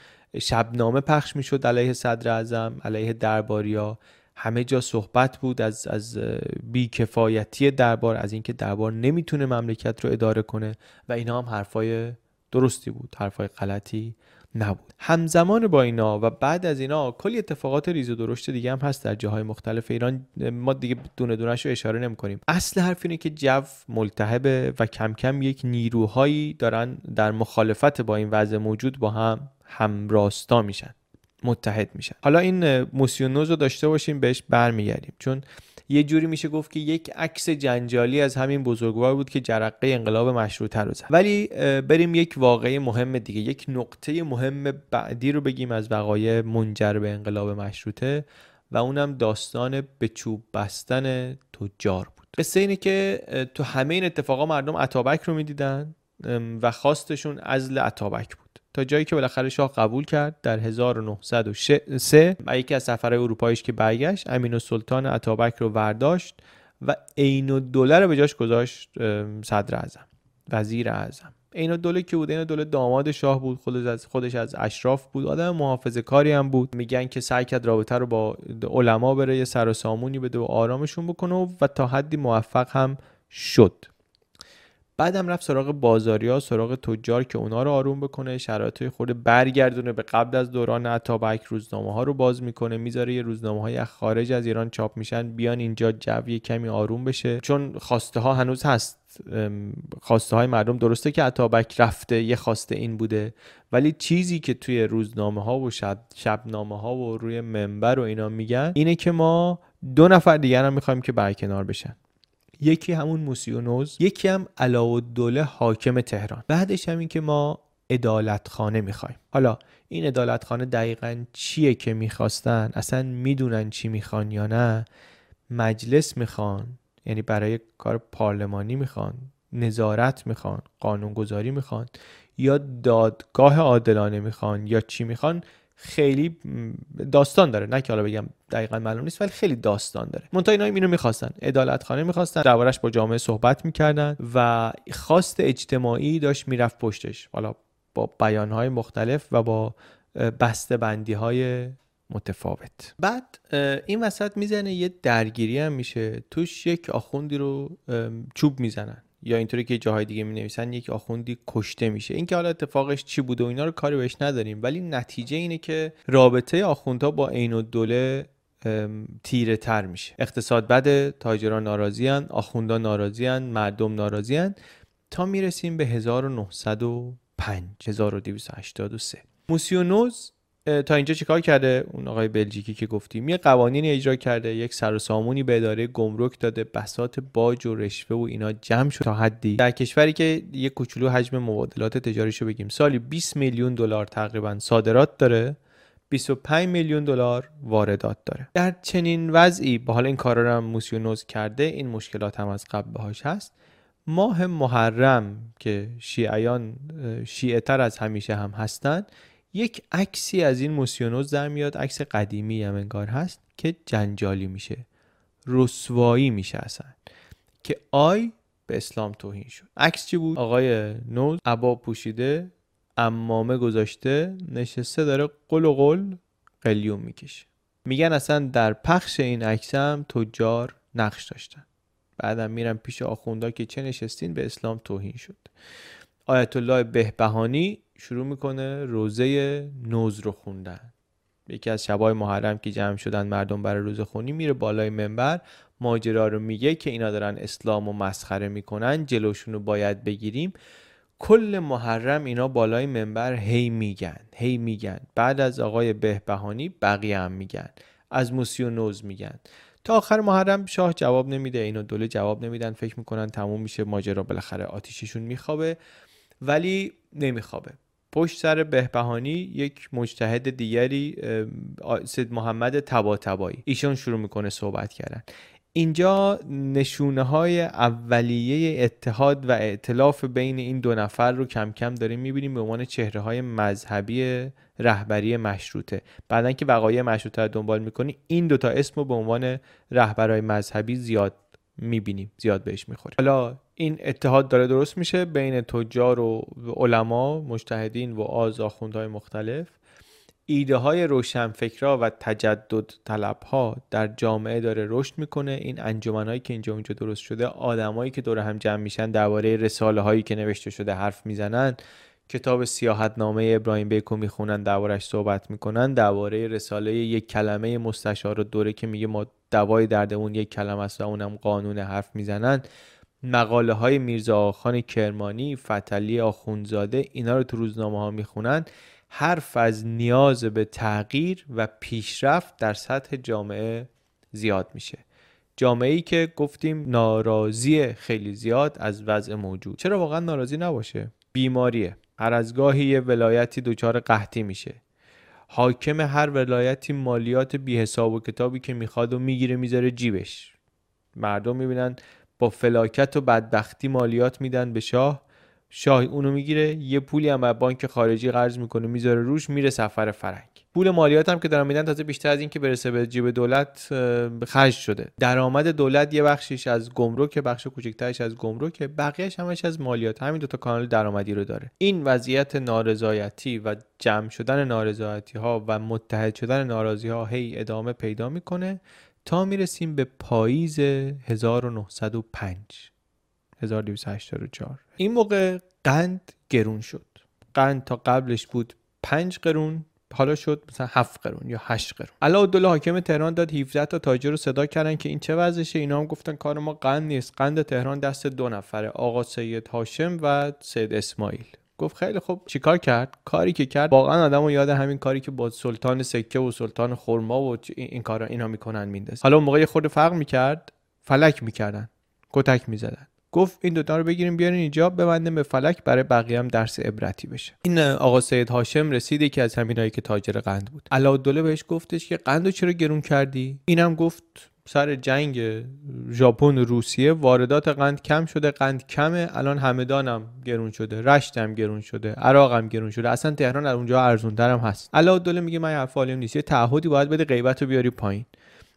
شبنامه پخش می‌شد علیه صدر اعظم علیه درباریا. همه جا صحبت بود از از بیکفایتی دربار از اینکه دربار نمی‌تونه مملکت رو اداره کنه. و اینا هم حرفای درستی بود حرفای غلطی نبود. همزمان با اینا و بعد از اینا کلی اتفاقات ریز و درشت دیگه هم هست در جاهای مختلف ایران. ما دیگه دونه دونش رو اشاره نمی کنیم اصل حرف اینه که جو ملتهبه و کم کم یک نیروهایی دارن در مخالفت با این وضع موجود با هم همراستا میشن. متحد میشن. حالا این موسیونوز رو داشته باشیم بهش برمیگردیم. چون یه جوری میشه گفت که یک عکس جنجالی از همین بزرگوار بود که جرقه انقلاب مشروطه رو زد. ولی بریم یک واقعه مهم دیگه یک نقطه مهم بعدی رو بگیم از وقایع منجر به انقلاب مشروطه و اونم داستان به چوب بستن تجار بود. قصه اینه که تو همه این اتفاقا مردم عطابک رو می‌دیدن و خواستشون ازل عطابک بود. تا جایی که بالاخره شاه قبول کرد در 1903 و یکی از سفرهای اروپاییش که برگشت امین و سلطان عطابک رو ورداشت و عین الدوله رو به جاش گذاشت صدر اعظم وزیر اعظم. عین الدوله که بود؟ عین الدوله داماد شاه بود خودش از خودش از اشراف بود. آدم محافظه کاری هم بود. میگن که سعی کرد رابطه رو با علما بره یه سر و سامونی بده و آرامشون بکنه و تا حدی موفق هم شد. بعدم رفت سراغ بازاریا سراغ تجار که اونا رو آروم بکنه شرایط خورده برگردونه به قبل از دوران عطابک روزنامه ها رو باز می‌کنه می‌ذاره یه روزنامه های خارج از ایران چاپ میشن بیان اینجا جوی کمی آروم بشه. چون خواسته ها هنوز هست. خواسته های مردم درسته که عطابک رفته یه خواسته این بوده ولی چیزی که توی روزنامه ها و شب شبنامه ها و روی منبر و اینا میگن اینه که ما دو نفر دیگر هم می‌خوایم که برکنار بشن. یکی همون موسیونوز یکی هم علاءالدوله حاکم تهران. بعدش هم این که ما ادالتخانه می‌خوایم. حالا این ادالتخانه دقیقا چیه که می‌خواستن؟ اصلا می‌دونن چی می‌خوان یا نه؟ مجلس می‌خوان یعنی برای کار پارلمانی می‌خوان نظارت می‌خوان قانونگذاری می‌خوان یا دادگاه عادلانه می‌خوان یا چی می‌خوان؟ خیلی داستان داره. نه که حالا بگم دقیقا معلوم نیست ولی خیلی داستان داره. منتها اینا اینو می‌خواستن. عدالت خانه می‌خواستن. دربارش با جامعه صحبت می‌کردن و خواست اجتماعی داشت می‌رفت پشتش. حالا با بیانهای مختلف و با بسته بندی های متفاوت. بعد این وسط می‌زنه یه درگیری هم میشه. توش یک آخوندی رو چوب می‌زنن. یا اینطوری که جاهای دیگه می نویسن یک آخوندی کشته میشه. اینکه حالا اتفاقش چی بوده و اینا رو کاری بهش نداریم. ولی نتیجه اینه که رابطه آخوندها با عین الدوله تیره تر میشه. اقتصاد بده تاجران ناراضیان آخوندا ناراضیان مردم ناراضیان تا می‌رسیم به 1905 1283 موسیونوز تا اینجا چیکار کرده؟ اون آقای بلژیکی که گفتیم. یه قوانینی اجرا کرده یک سر و سامونی به اداره گمرک داده بسات باج و رشوه و اینا جمع شد تا حدی. در کشوری که یه کوچولو حجم مبادلات تجاریشو بگیم سالی 20 میلیون دلار تقریبا صادرات داره. 25 میلیون دلار واردات داره. در چنین وضعی با حال این کارا رو هم موسیونوز کرده این مشکلات هم از قبل بهاش هست. ماه محرم که شیعیان شیعه تر از همیشه هم هستند یک عکسی از این موسیونوز در میاد عکس قدیمی هم انگار هست که جنجالی میشه رسوایی میشه اصلا که آی به اسلام توهین شد. عکس چی بود؟ آقای نوز عبا پوشیده امامه گذاشته نشسته داره قل و قل قلیون می‌کشه. میگن اصلا در پخش این عکس هم تجار نقش داشتن. بعدم میرن پیش آخوندا که چه نشستین به اسلام توهین شد. آیت الله بهبهانی شروع می‌کنه روزه نوز رو خوندن. یکی از شبای محرم که جمع شدن مردم برای روزه خونی میره بالای منبر. ماجرا رو میگه که اینا دارن اسلام و مسخره می‌کنن جلوشون رو باید بگیریم. کل محرم اینا بالای منبر هی میگن هی میگن. بعد از آقای بهبهانی بقیه هم میگن. از موسی و نوز میگن. تا آخر محرم شاه جواب نمیده اینو دوله جواب نمیدن. فکر می‌کنن تموم میشه ماجرا بالاخره آتیششون میخوابه. ولی نمیخوابه. پشت سر بهبهانی یک مجتهد دیگری سید محمد تبا تبایی ایشون شروع می‌کنه صحبت کردن. اینجا نشونه های اولیه اتحاد و ائتلاف بین این دو نفر رو کم کم داریم می‌بینیم به عنوان چهره های مذهبی رهبری مشروطه. بعدا که وقایع مشروطه رو دنبال می‌کنی این دوتا اسم رو به عنوان رهبرهای مذهبی زیاد می‌بینیم زیاد بهش می‌خوره حالا این اتحاد داره درست میشه بین تجار و علما مجتهدین و آز آخوندهای مختلف. ایده های روشنفکرا و تجدد طلب ها در جامعه داره رشد می‌کنه. این انجمنهایی که اینجا اونجا درست شده آدمایی که دور هم جمع میشن درباره رساله هایی که نوشته شده حرف می‌زنن کتاب سیاحت نامه ابراهیم بیکو می‌خونن دربارش صحبت می‌کنن درباره رساله یک کلمه مستشار دوره که میگه ما دوای دردمون یک کلمه است و اونم قانون حرف می‌زنن. مقاله های میرزا آخان کرمانی فتلی آخونزاده اینا رو تو روزنامه ها می‌خونن. حرف از نیاز به تغییر و پیشرفت در سطح جامعه زیاد میشه. جامعه ای که گفتیم ناراضی خیلی زیاد از وضع موجود. چرا واقعا ناراضی نباشه؟ بیماریه. هر از گاهی یه ولایتی دچار قحطی میشه. حاکم هر ولایتی مالیات بی حساب و کتابی که می‌خواد و می‌گیره می‌ذاره جیبش. مردم می‌بینن با فلاکت و بدبختی مالیات میدن به شاه. شاه اونو می‌گیره یه پولی هم از بانک خارجی قرض می‌کنه می‌ذاره روش میره سفر فرنگ. پول مالیات هم که دارن میدن تازه بیشتر از این که برسه به جیب دولت خرج شده. درآمد دولت یه بخشش از گمرک بخش کوچکترش از گمرک بقیهش همش از مالیات. همین دو تا کانال درآمدی رو داره. این وضعیت نارضایتی و جمع شدن نارضایتی ها و متحد شدن ناراضی ها هی ادامه پیدا می‌کنه تا می‌رسیم به پاییز 1905 1284 این موقع قند گرون شد. قند تا قبلش بود 5 قرون حالا شد مثلا 7 قرون یا 8 قرون. علاءالدوله حاکم تهران داد 17 تا تاجر رو صدا کردن که این چه وضعشه؟ اینا هم گفتن کار ما قند نیست. قند تهران دست دو نفره آقا سید هاشم و سید اسماعیل. گفت خیلی خوب. چیکار کرد؟ کاری که کرد واقعا آدمو یاد همین کاری که با سلطان سکه و سلطان خرما و این کارا اینا می‌کنن میندازه. حالا موقع خود فرق می‌کرد فلک می‌کردن کتک می‌زدن. گفت این دوتا رو بگیریم بیارین اینجا ببندیم به فلک برای بقیه هم درس عبرتی بشه. این آقا سید هاشم رسید یکی از همینایی که تاجر قند بود. علاءالدوله بهش گفتش که قندو چرا گرون کردی؟ اینم گفت سر جنگ ژاپن روسیه واردات قند کم شده قند کمه الان همدانم گرون شده رشتم گرون شده عراقم گرون شده اصلا تهران از اونجا ارزوندرم هست. علاءالدوله میگه من حرف نیست یه تعهدی باید بده غیبت رو بیاری پایین.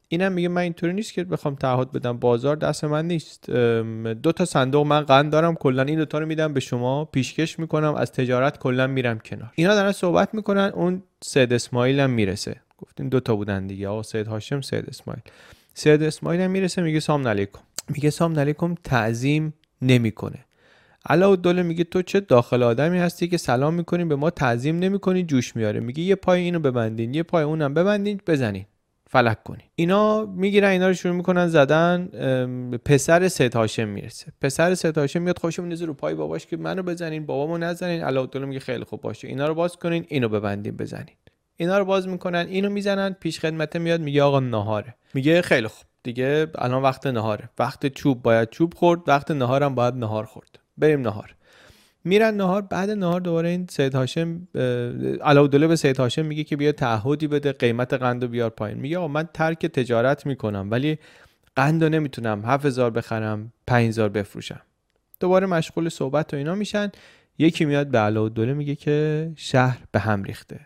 اینم میگه من اینطوری نیست که بخوام تعهد بدم. بازار دست من نیست. دو تا صندوق من قند دارم. کلا این دوتا رو میدم به شما. پیشکش می‌کنم. از تجارت کلا میرم کنار. اینا دارن صحبت می‌کنن. اون سید اسماعیل هم می‌رسه. گفتین دوتا بودن دیگه. آقا سید هاشم سید اسماعیل. سید اسماعیل هم می‌رسه. میگه سام علیکم. میگه سام علیکم. تعظیم نمی‌کنه. علاءالدوله میگه تو چه داخل آدمی هستی که سلام می‌کنی به ما تعظیم نمی‌کنی جوش میاره میگه یه پای اینو ببندین یه پای اونم ببندین بزنین. فلک کنی. اینا می‌گیرن اینا رو شروع می‌کنن زدن پسر سید هاشم می‌رسه. پسر سید هاشم میاد خوشم میندازه رو پای باباش که منو بزنین بابامو نزنین. علاءالدوله میگه خیلی خوب باشه. اینا رو باز کنین اینو ببندین بزنین. اینا رو باز می‌کنن اینو می‌زنن پیش خدمته میاد میگه آقا نهاره میگه خیلی خوب. دیگه الان وقت نهاره وقت چوب باید چوب خورد وقت نهارم باید نهار خورد. بریم نهار میرن نهار بعد نهار دوباره این سید هاشم علاودله به سید هاشم میگه که بیا تعهدی بده قیمت قند و بیار پایین. میگه آقا من ترک تجارت می‌کنم ولی قند رو نمی‌تونم 7000 بخرم 5000 بفروشم. دوباره مشغول صحبت و اینا میشن. یکی میاد به علاودله میگه که شهر به هم ریخته.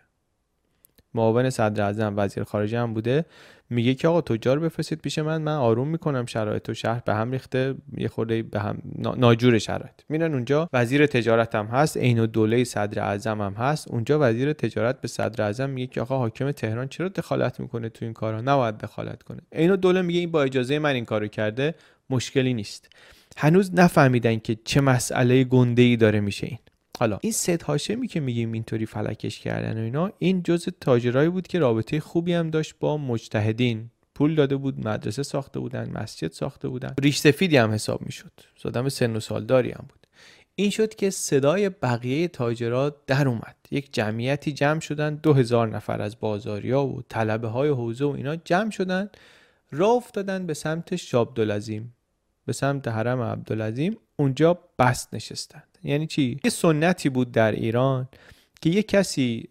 معاون صدر اعظم وزیر خارجه هم بوده. میگه که آقا تجار بفرستید پیش من من آروم می‌کنم شرایط و شهر به هم ریخته یه خورده به هم ناجور شرایط. میرن اونجا وزیر تجارت هم هست عین و دوله صدر اعظم هم هست. اونجا وزیر تجارت به صدر اعظم میگه که آقا حاکم تهران چرا دخالت می‌کنه تو این کارا؟ نباید دخالت کنه. عین و دوله میگه این با اجازه من این کارو کرده مشکلی نیست. هنوز نفهمیدن که چه مسئله گنده ای داره میشه این. حالا این سید هاشمی که میگیم اینطوری فلکش کردن و اینا این جز تاجرایی بود که رابطه خوبی هم داشت با مجتهدین. پول داده بود مدرسه ساخته بودن مسجد ساخته بودن. ریش سفیدی هم حساب می‌شد. آدم سن و سالداری هم بود. این شد که صدای بقیه تاجرات در اومد. یک جمعیتی جمع شدن دو هزار نفر از بازاریا و طلبه های حوزه و اینا جمع شدن راه افتادن به سمت شابدالعظیم به سمت حرم عبدالعظیم اونجا بست نشستن. یعنی چی؟ یه سنتی بود در ایران که یه کسی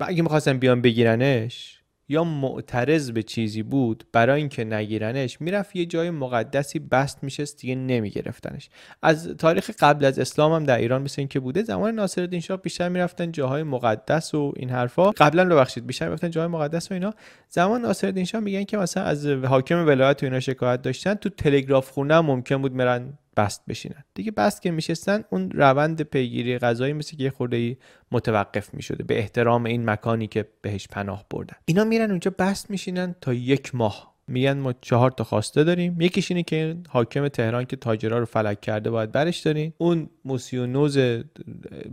اگه می‌خواستن بیان بگیرنش یا معترض به چیزی بود برای اینکه نگیرنش می‌رفت یه جای مقدسی بست میشست دیگه نمیگرفتنش. از تاریخ قبل از اسلام هم در ایران مثل اینکه بوده زمان ناصرالدین شاه بیشتر می‌رفتن جاهای مقدس و این حرفا. قبلا ببخشید بیشتر می‌رفتن جاهای مقدس و اینا. زمان ناصرالدین شاه میگن که مثلا از حاکم ولایت و اینا شکایت داشتن تو تلگراف خونه ممکن بود مرن بست بشینن. دیگه بست که میشستن اون روند پیگیری غذایی مثل که یه خورده متوقف می‌شده به احترام این مکانی که بهش پناه بردن. اینا میرن اونجا بست میشینن تا یک ماه. میگن ما چهار تا خواسته داریم. یکیش اینه که حاکم تهران که تاجرا رو فلک کرده باید برش دارین. اون موسیونوز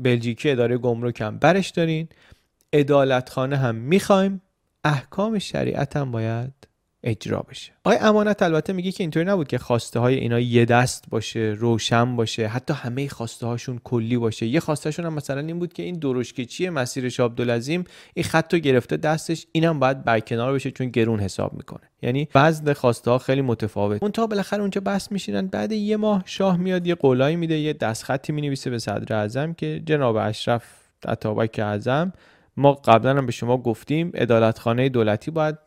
بلژیکی اداره گمرک هم برش دارین. عدالتخانه هم می‌خوایم. احکام شریعت هم باید اجرا بشه. آقای امانت البته میگه که اینطوری نبود که خواسته های اینا یه دست باشه روشن باشه حتی همه خواسته هاشون کلی باشه. یه خواسته هم مثلا این بود که این درشکچی مسیر عبدالعظیم؟ این خط رو گرفته دستش اینم باید برکنار بشه چون گرون حساب می‌کنه. یعنی وزن خواسته ها خیلی متفاوت. اون تا بالاخره اونجا بس میشینن. بعد یه ماه شاه میاد یه قولایی میده یه دستخطی می‌نویسه به صدر اعظم که جناب اشرف عطابک اعظم ما قبلا هم به شما گفتیم عدالتخانه دولتی باید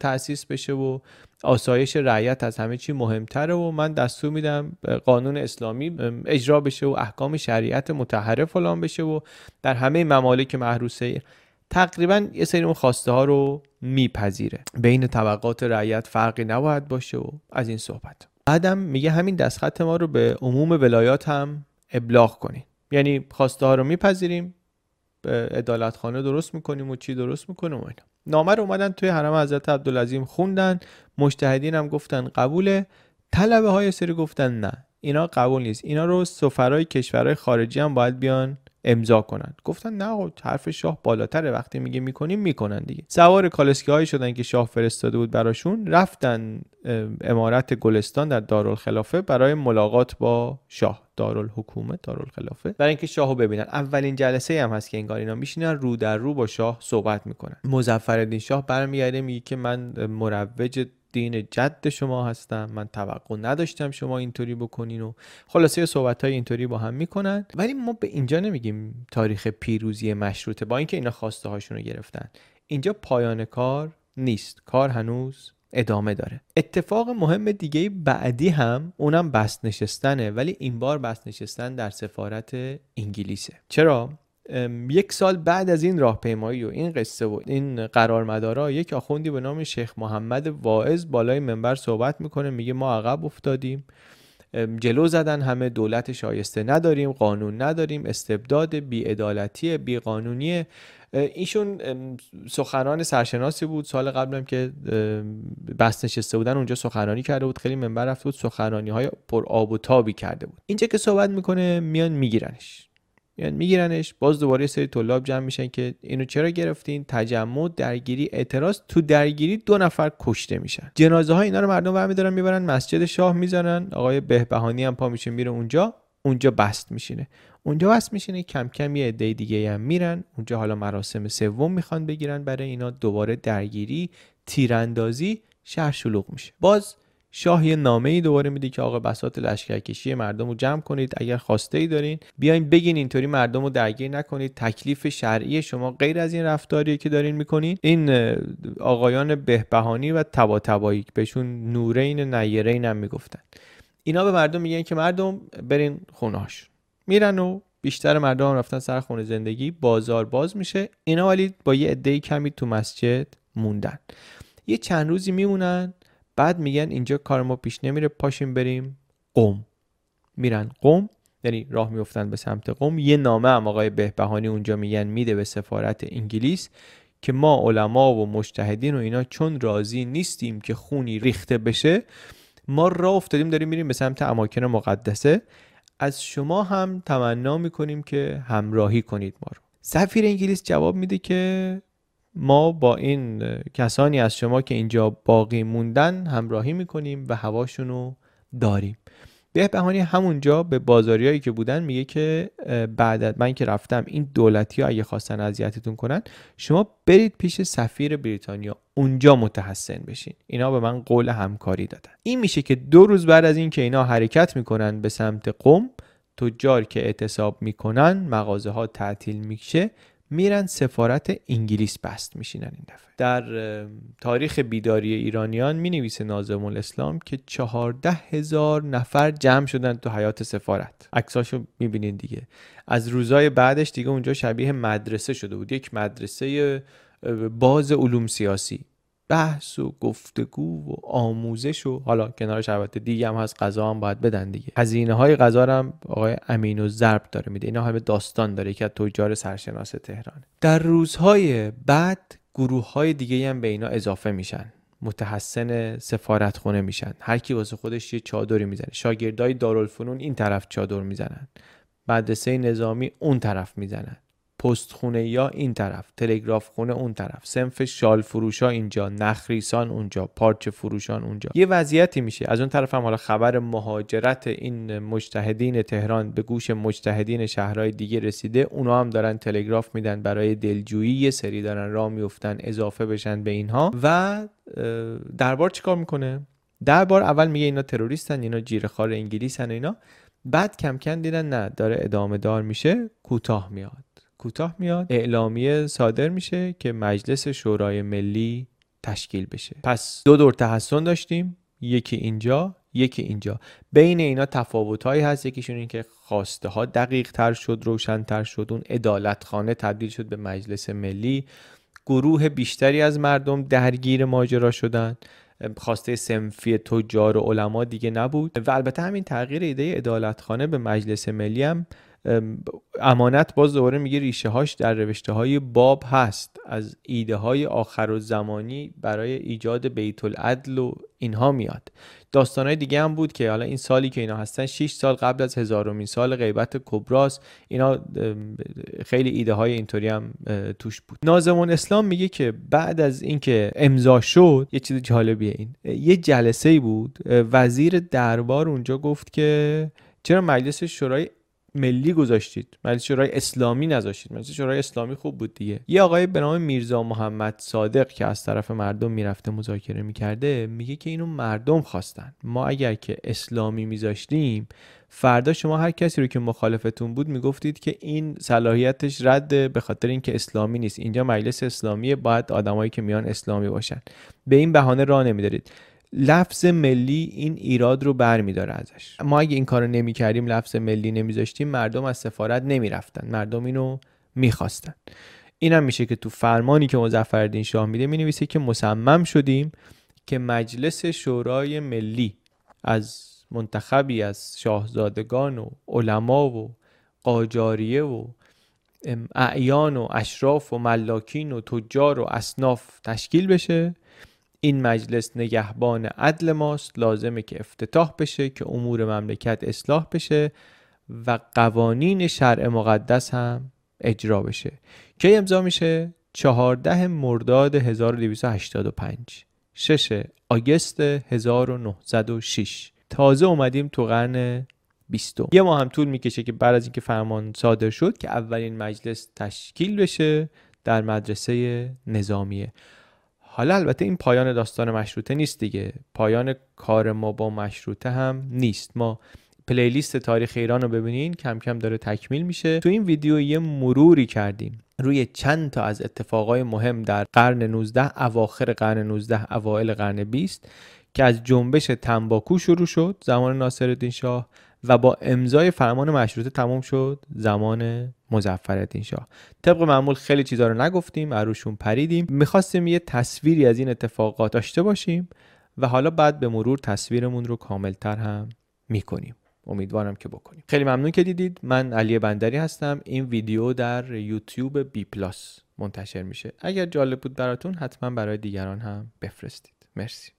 تأسیس بشه و آسایش رعیت از همه چی مهمتره و من دستور میدم قانون اسلامی اجرا بشه و احکام شریعت متحره فلان بشه و در همه ممالک محروسه. تقریبا یه سری اون خواسته ها رو میپذیره. بین طبقات رعیت فرقی نباید باشه و از این صحبت. بعدم میگه همین دستخط ما رو به عموم ولایات هم ابلاغ کنیم. یعنی خواسته ها رو میپذیریم عدالتخانه درست می‌کنیم و چی درست می‌کنیم و اینا. نامه رو اومدن توی حرم حضرت عبدالعظیم خوندن مجتهدین هم گفتن قبوله طلبه های سری گفتن نه. اینا قبول نیست. اینا رو سفرهای کشورهای خارجی هم باید بیان امضا کنن. گفتن نه حرف شاه بالاتره. وقتی میگه می‌کنیم می‌کنن دیگه. سوار کالسکی های شدن که شاه فرستاده بود براشون رفتن امارت گلستان در دارالخلافه برای ملاقات با شاه دارالحکومه دارالخلافه برای اینکه شاهو ببینن. اولین جلسه هم هست که انگار اینا میشینن رو در رو با شاه صحبت می‌کنن. مظفرالدین شاه برمیگرده میگه که من مروج دین جد شما هستم. من توقع نداشتم شما اینطوری بکنین و خلاصه صحبت های اینطوری با هم می‌کنن. ولی ما به اینجا نمیگیم تاریخ پیروزی مشروطه با اینکه اینا خواسته هاشون رو گرفتن. اینجا پایان کار نیست. کار هنوز ادامه داره. اتفاق مهم دیگه بعدی هم اونم بست نشستنه ولی این بار بست نشستن در سفارت انگلیسه. چرا؟ یک سال بعد از این راهپیمایی و این قصه و این قرارمدارا یک آخوندی به نام شیخ محمد واعظ بالای منبر صحبت می‌کنه میگه ما عقب افتادیم. جلو زدن همه دولت شایسته نداریم قانون نداریم استبداد بیعدالتی بیقانونی ایشون سخنان سرشناسی بود. سال قبلم که بست نشسته بودن اونجا سخنرانی کرده بود. خیلی منبر رفته بود سخنرانی های پر آب و تابی کرده بود. اینجا که صحبت می‌کنه میان میگیرنش. میان میگیرنش. باز دوباره سری طلاب جمع میشن که اینو چرا گرفتین؟ تجمع درگیری اعتراض. تو درگیری دو نفر کشته میشن. جنازه های اینا رو مردم برمیدارن می‌برن مسجد شاه می‌زنن. آقای بهبهانی هم پا میشه میره اونجا. اونجا بست میشینه. اونجا بست میشینه کم کم یه عده دیگه هم میرن. اونجا حالا مراسم سوم می‌خوان بگیرن برای اینا. دوباره درگیری تیراندازی شهر شلوغ میشه. باز شاه یه نامه ای دوباره میده که آقا بساط لشکرکشی مردم رو جمع کنید. اگر خواسته ای دارین بیاین بگین اینطوری مردم رو درگیر نکنید. تکلیف شرعی شما غیر از این رفتاریه که دارین می‌کنین. این آقایان بهبهانی و تبا بهشون نورین نیرین هم می‌گفتن. اینا به مردم میگن که مردم برین خونهاش میرن و بیشتر مردم هم رفتن سر خونه زندگی. بازار باز میشه. اینا ولی با یه عده کمی تو مسجد موندن. یه چند روزی میمونن. بعد میگن اینجا کار ما پیش نمیره پاشیم بریم قوم میرن قوم یعنی راه میفتن به سمت قوم یه نامه هم آقای بهبهانی اونجا میگن میده به سفارت انگلیس که ما علما و مجتهدین و اینا چون راضی نیستیم که خونی ریخته بشه ما راه افتادیم داریم میریم به سمت اماکن مقدسه. از شما هم تمنا می‌کنیم که همراهی کنید ما رو. سفیر انگلیس جواب میده که ما با این کسانی از شما که اینجا باقی موندن همراهی می‌کنیم و هواشون رو داریم. بهبهانی همونجا به بازاریایی که بودن میگه که بعد من که رفتم این دولتی ها اگه خواستن اذیتتون کنن شما برید پیش سفیر بریتانیا اونجا متحسن بشین. اینا به من قول همکاری دادن. این میشه که دو روز بعد از اینکه اینا حرکت می‌کنن به سمت قم تجار که اعتصاب می‌کنن مغازه ها تعطیل میشه میرن سفارت انگلیس بست میشینن این دفعه. در تاریخ بیداری ایرانیان می نویسه نازم الاسلام که چهارده هزار نفر جمع شدن تو حیات سفارت. عکساشو می‌بینین دیگه. از روزای بعدش دیگه اونجا شبیه مدرسه شده بود. یک مدرسه باز علوم سیاسی. بحث و گفتگو و آموزش و حالا کنارش البته دیگه هم هست غذا هم باید بدن دیگه. هزینه های غذا هم آقای امین و ضرب داره میده. اینا همه داستان داره. که از تجار سرشناس تهران. در روزهای بعد گروه های دیگه هم به اینا اضافه میشن. متحسن سفارت خونه میشن. هر کی واسه خودش یه چادری می‌زنه. شاگردای دارالفنون این طرف چادر می‌زنن. مدرسه نظامی اون طرف می‌زنن. پست خونه یا این طرف تلگراف خونه اون طرف سنف شال فروشا اینجا نخریسان اونجا پارچه فروشان اونجا. یه وضعیتی میشه. از اون طرف هم حالا خبر مهاجرت این مجتهدین تهران به گوش مجتهدین شهرهای دیگه رسیده. اونا هم دارن تلگراف میدن برای دلجویی. یه سری دارن راه میفتن اضافه بشن به اینها. و دربار چیکار می‌کنه؟ دربار اول میگه اینا تروریستن اینا جیرخوار انگلیسن اینا. بعد کم کم دیدن نه داره ادامه دار میشه کوتاه میاد. کوتاه میاد. اعلامیه صادر میشه که مجلس شورای ملی تشکیل بشه. پس دو دور تحسن داشتیم. یکی اینجا یکی اینجا. بین اینا تفاوت هایی هست. یکیشون این که خواسته ها دقیق تر شد روشن تر شد. اون ادالت خانه تبدیل شد به مجلس ملی. گروه بیشتری از مردم درگیر ماجرا شدن. خواسته سنفی تجار و علما دیگه نبود. و البته همین تغییر ایده ادالت خانه به مجلس ملی هم امانت باز دوباره میگه ریشه هاش در روشته های باب هست. از ایده های آخر و زمانی برای ایجاد بیت العدل و اینها میاد. داستان های دیگه هم بود که حالا این سالی که اینا هستن 6 سال قبل از هزارمین سال غیبت کبراس اینا خیلی ایده های اینطوری هم توش بود. نازمون اسلام میگه که بعد از اینکه امضا شد یه چیز جالبیه این یه جلسه بود وزیر دربار اونجا گفت که چرا مجلس شورای ملی گذاشتید. مجلس شورای اسلامی نذاشتید. مجلس شورای اسلامی خوب بود دیگه. یه آقای به نام میرزا محمد صادق که از طرف مردم می‌رفته مذاکره می‌کرده میگه که اینو مردم خواستن. ما اگر که اسلامی میذاشتیم فردا شما هر کسی رو که مخالفتون بود می‌گفتید که این صلاحیتش رد به خاطر اینکه اسلامی نیست. اینجا مجلس اسلامی باید آدمایی که میان اسلامی باشن. به این بهانه راه نمیدارید. لفظ ملی این ایراد رو بر داره ازش. ما اگه این کارو نمی کردیم لفظ ملی نمیذاشتیم مردم از سفارت نمی‌رفتن. مردم اینو می‌خواستن. اینم میشه که تو فرمانی که مظفرالدین شاه میده می نویسه که مصمم شدیم که مجلس شورای ملی از منتخبی از شاهزادگان و علما و قاجاریه و اعیان و اشراف و ملاکین و تجار و اصناف تشکیل بشه. این مجلس نگهبان عدل ماست. لازمه که افتتاح بشه که امور مملکت اصلاح بشه و قوانین شرع مقدس هم اجرا بشه. کی امضا میشه؟ 14 مرداد 1285 6 آگست 1906 تازه اومدیم تو قرن 20 یه ماه هم طول می‌کشه که بعد از اینکه فرمان صادر شد که اولین مجلس تشکیل بشه در مدرسه نظامیه. حالا البته این پایان داستان مشروطه نیست دیگه. پایان کار ما با مشروطه هم نیست. ما پلیلیست تاریخ ایران رو ببینین کم کم داره تکمیل میشه. تو این ویدیو یه مروری کردیم. روی چند تا از اتفاقای مهم در قرن 19 اواخر قرن 19 اوایل قرن 20 که از جنبش تنباکو شروع شد. زمان ناصرالدین شاه و با امضای فرمان مشروطه تمام شد زمان مظفرالدین شاه. طبق معمول خیلی چیزا رو نگفتیم عروشون پریدیم. می‌خواستیم یه تصویری از این اتفاقات داشته باشیم و حالا بعد به مرور تصویرمون رو کاملتر هم می‌کنیم. امیدوارم که بکنیم. خیلی ممنون که دیدید. من علی بندری هستم. این ویدیو در یوتیوب بی پلاس منتشر میشه. اگر جالب بود براتون حتما برای دیگران هم بفرستید. مرسی.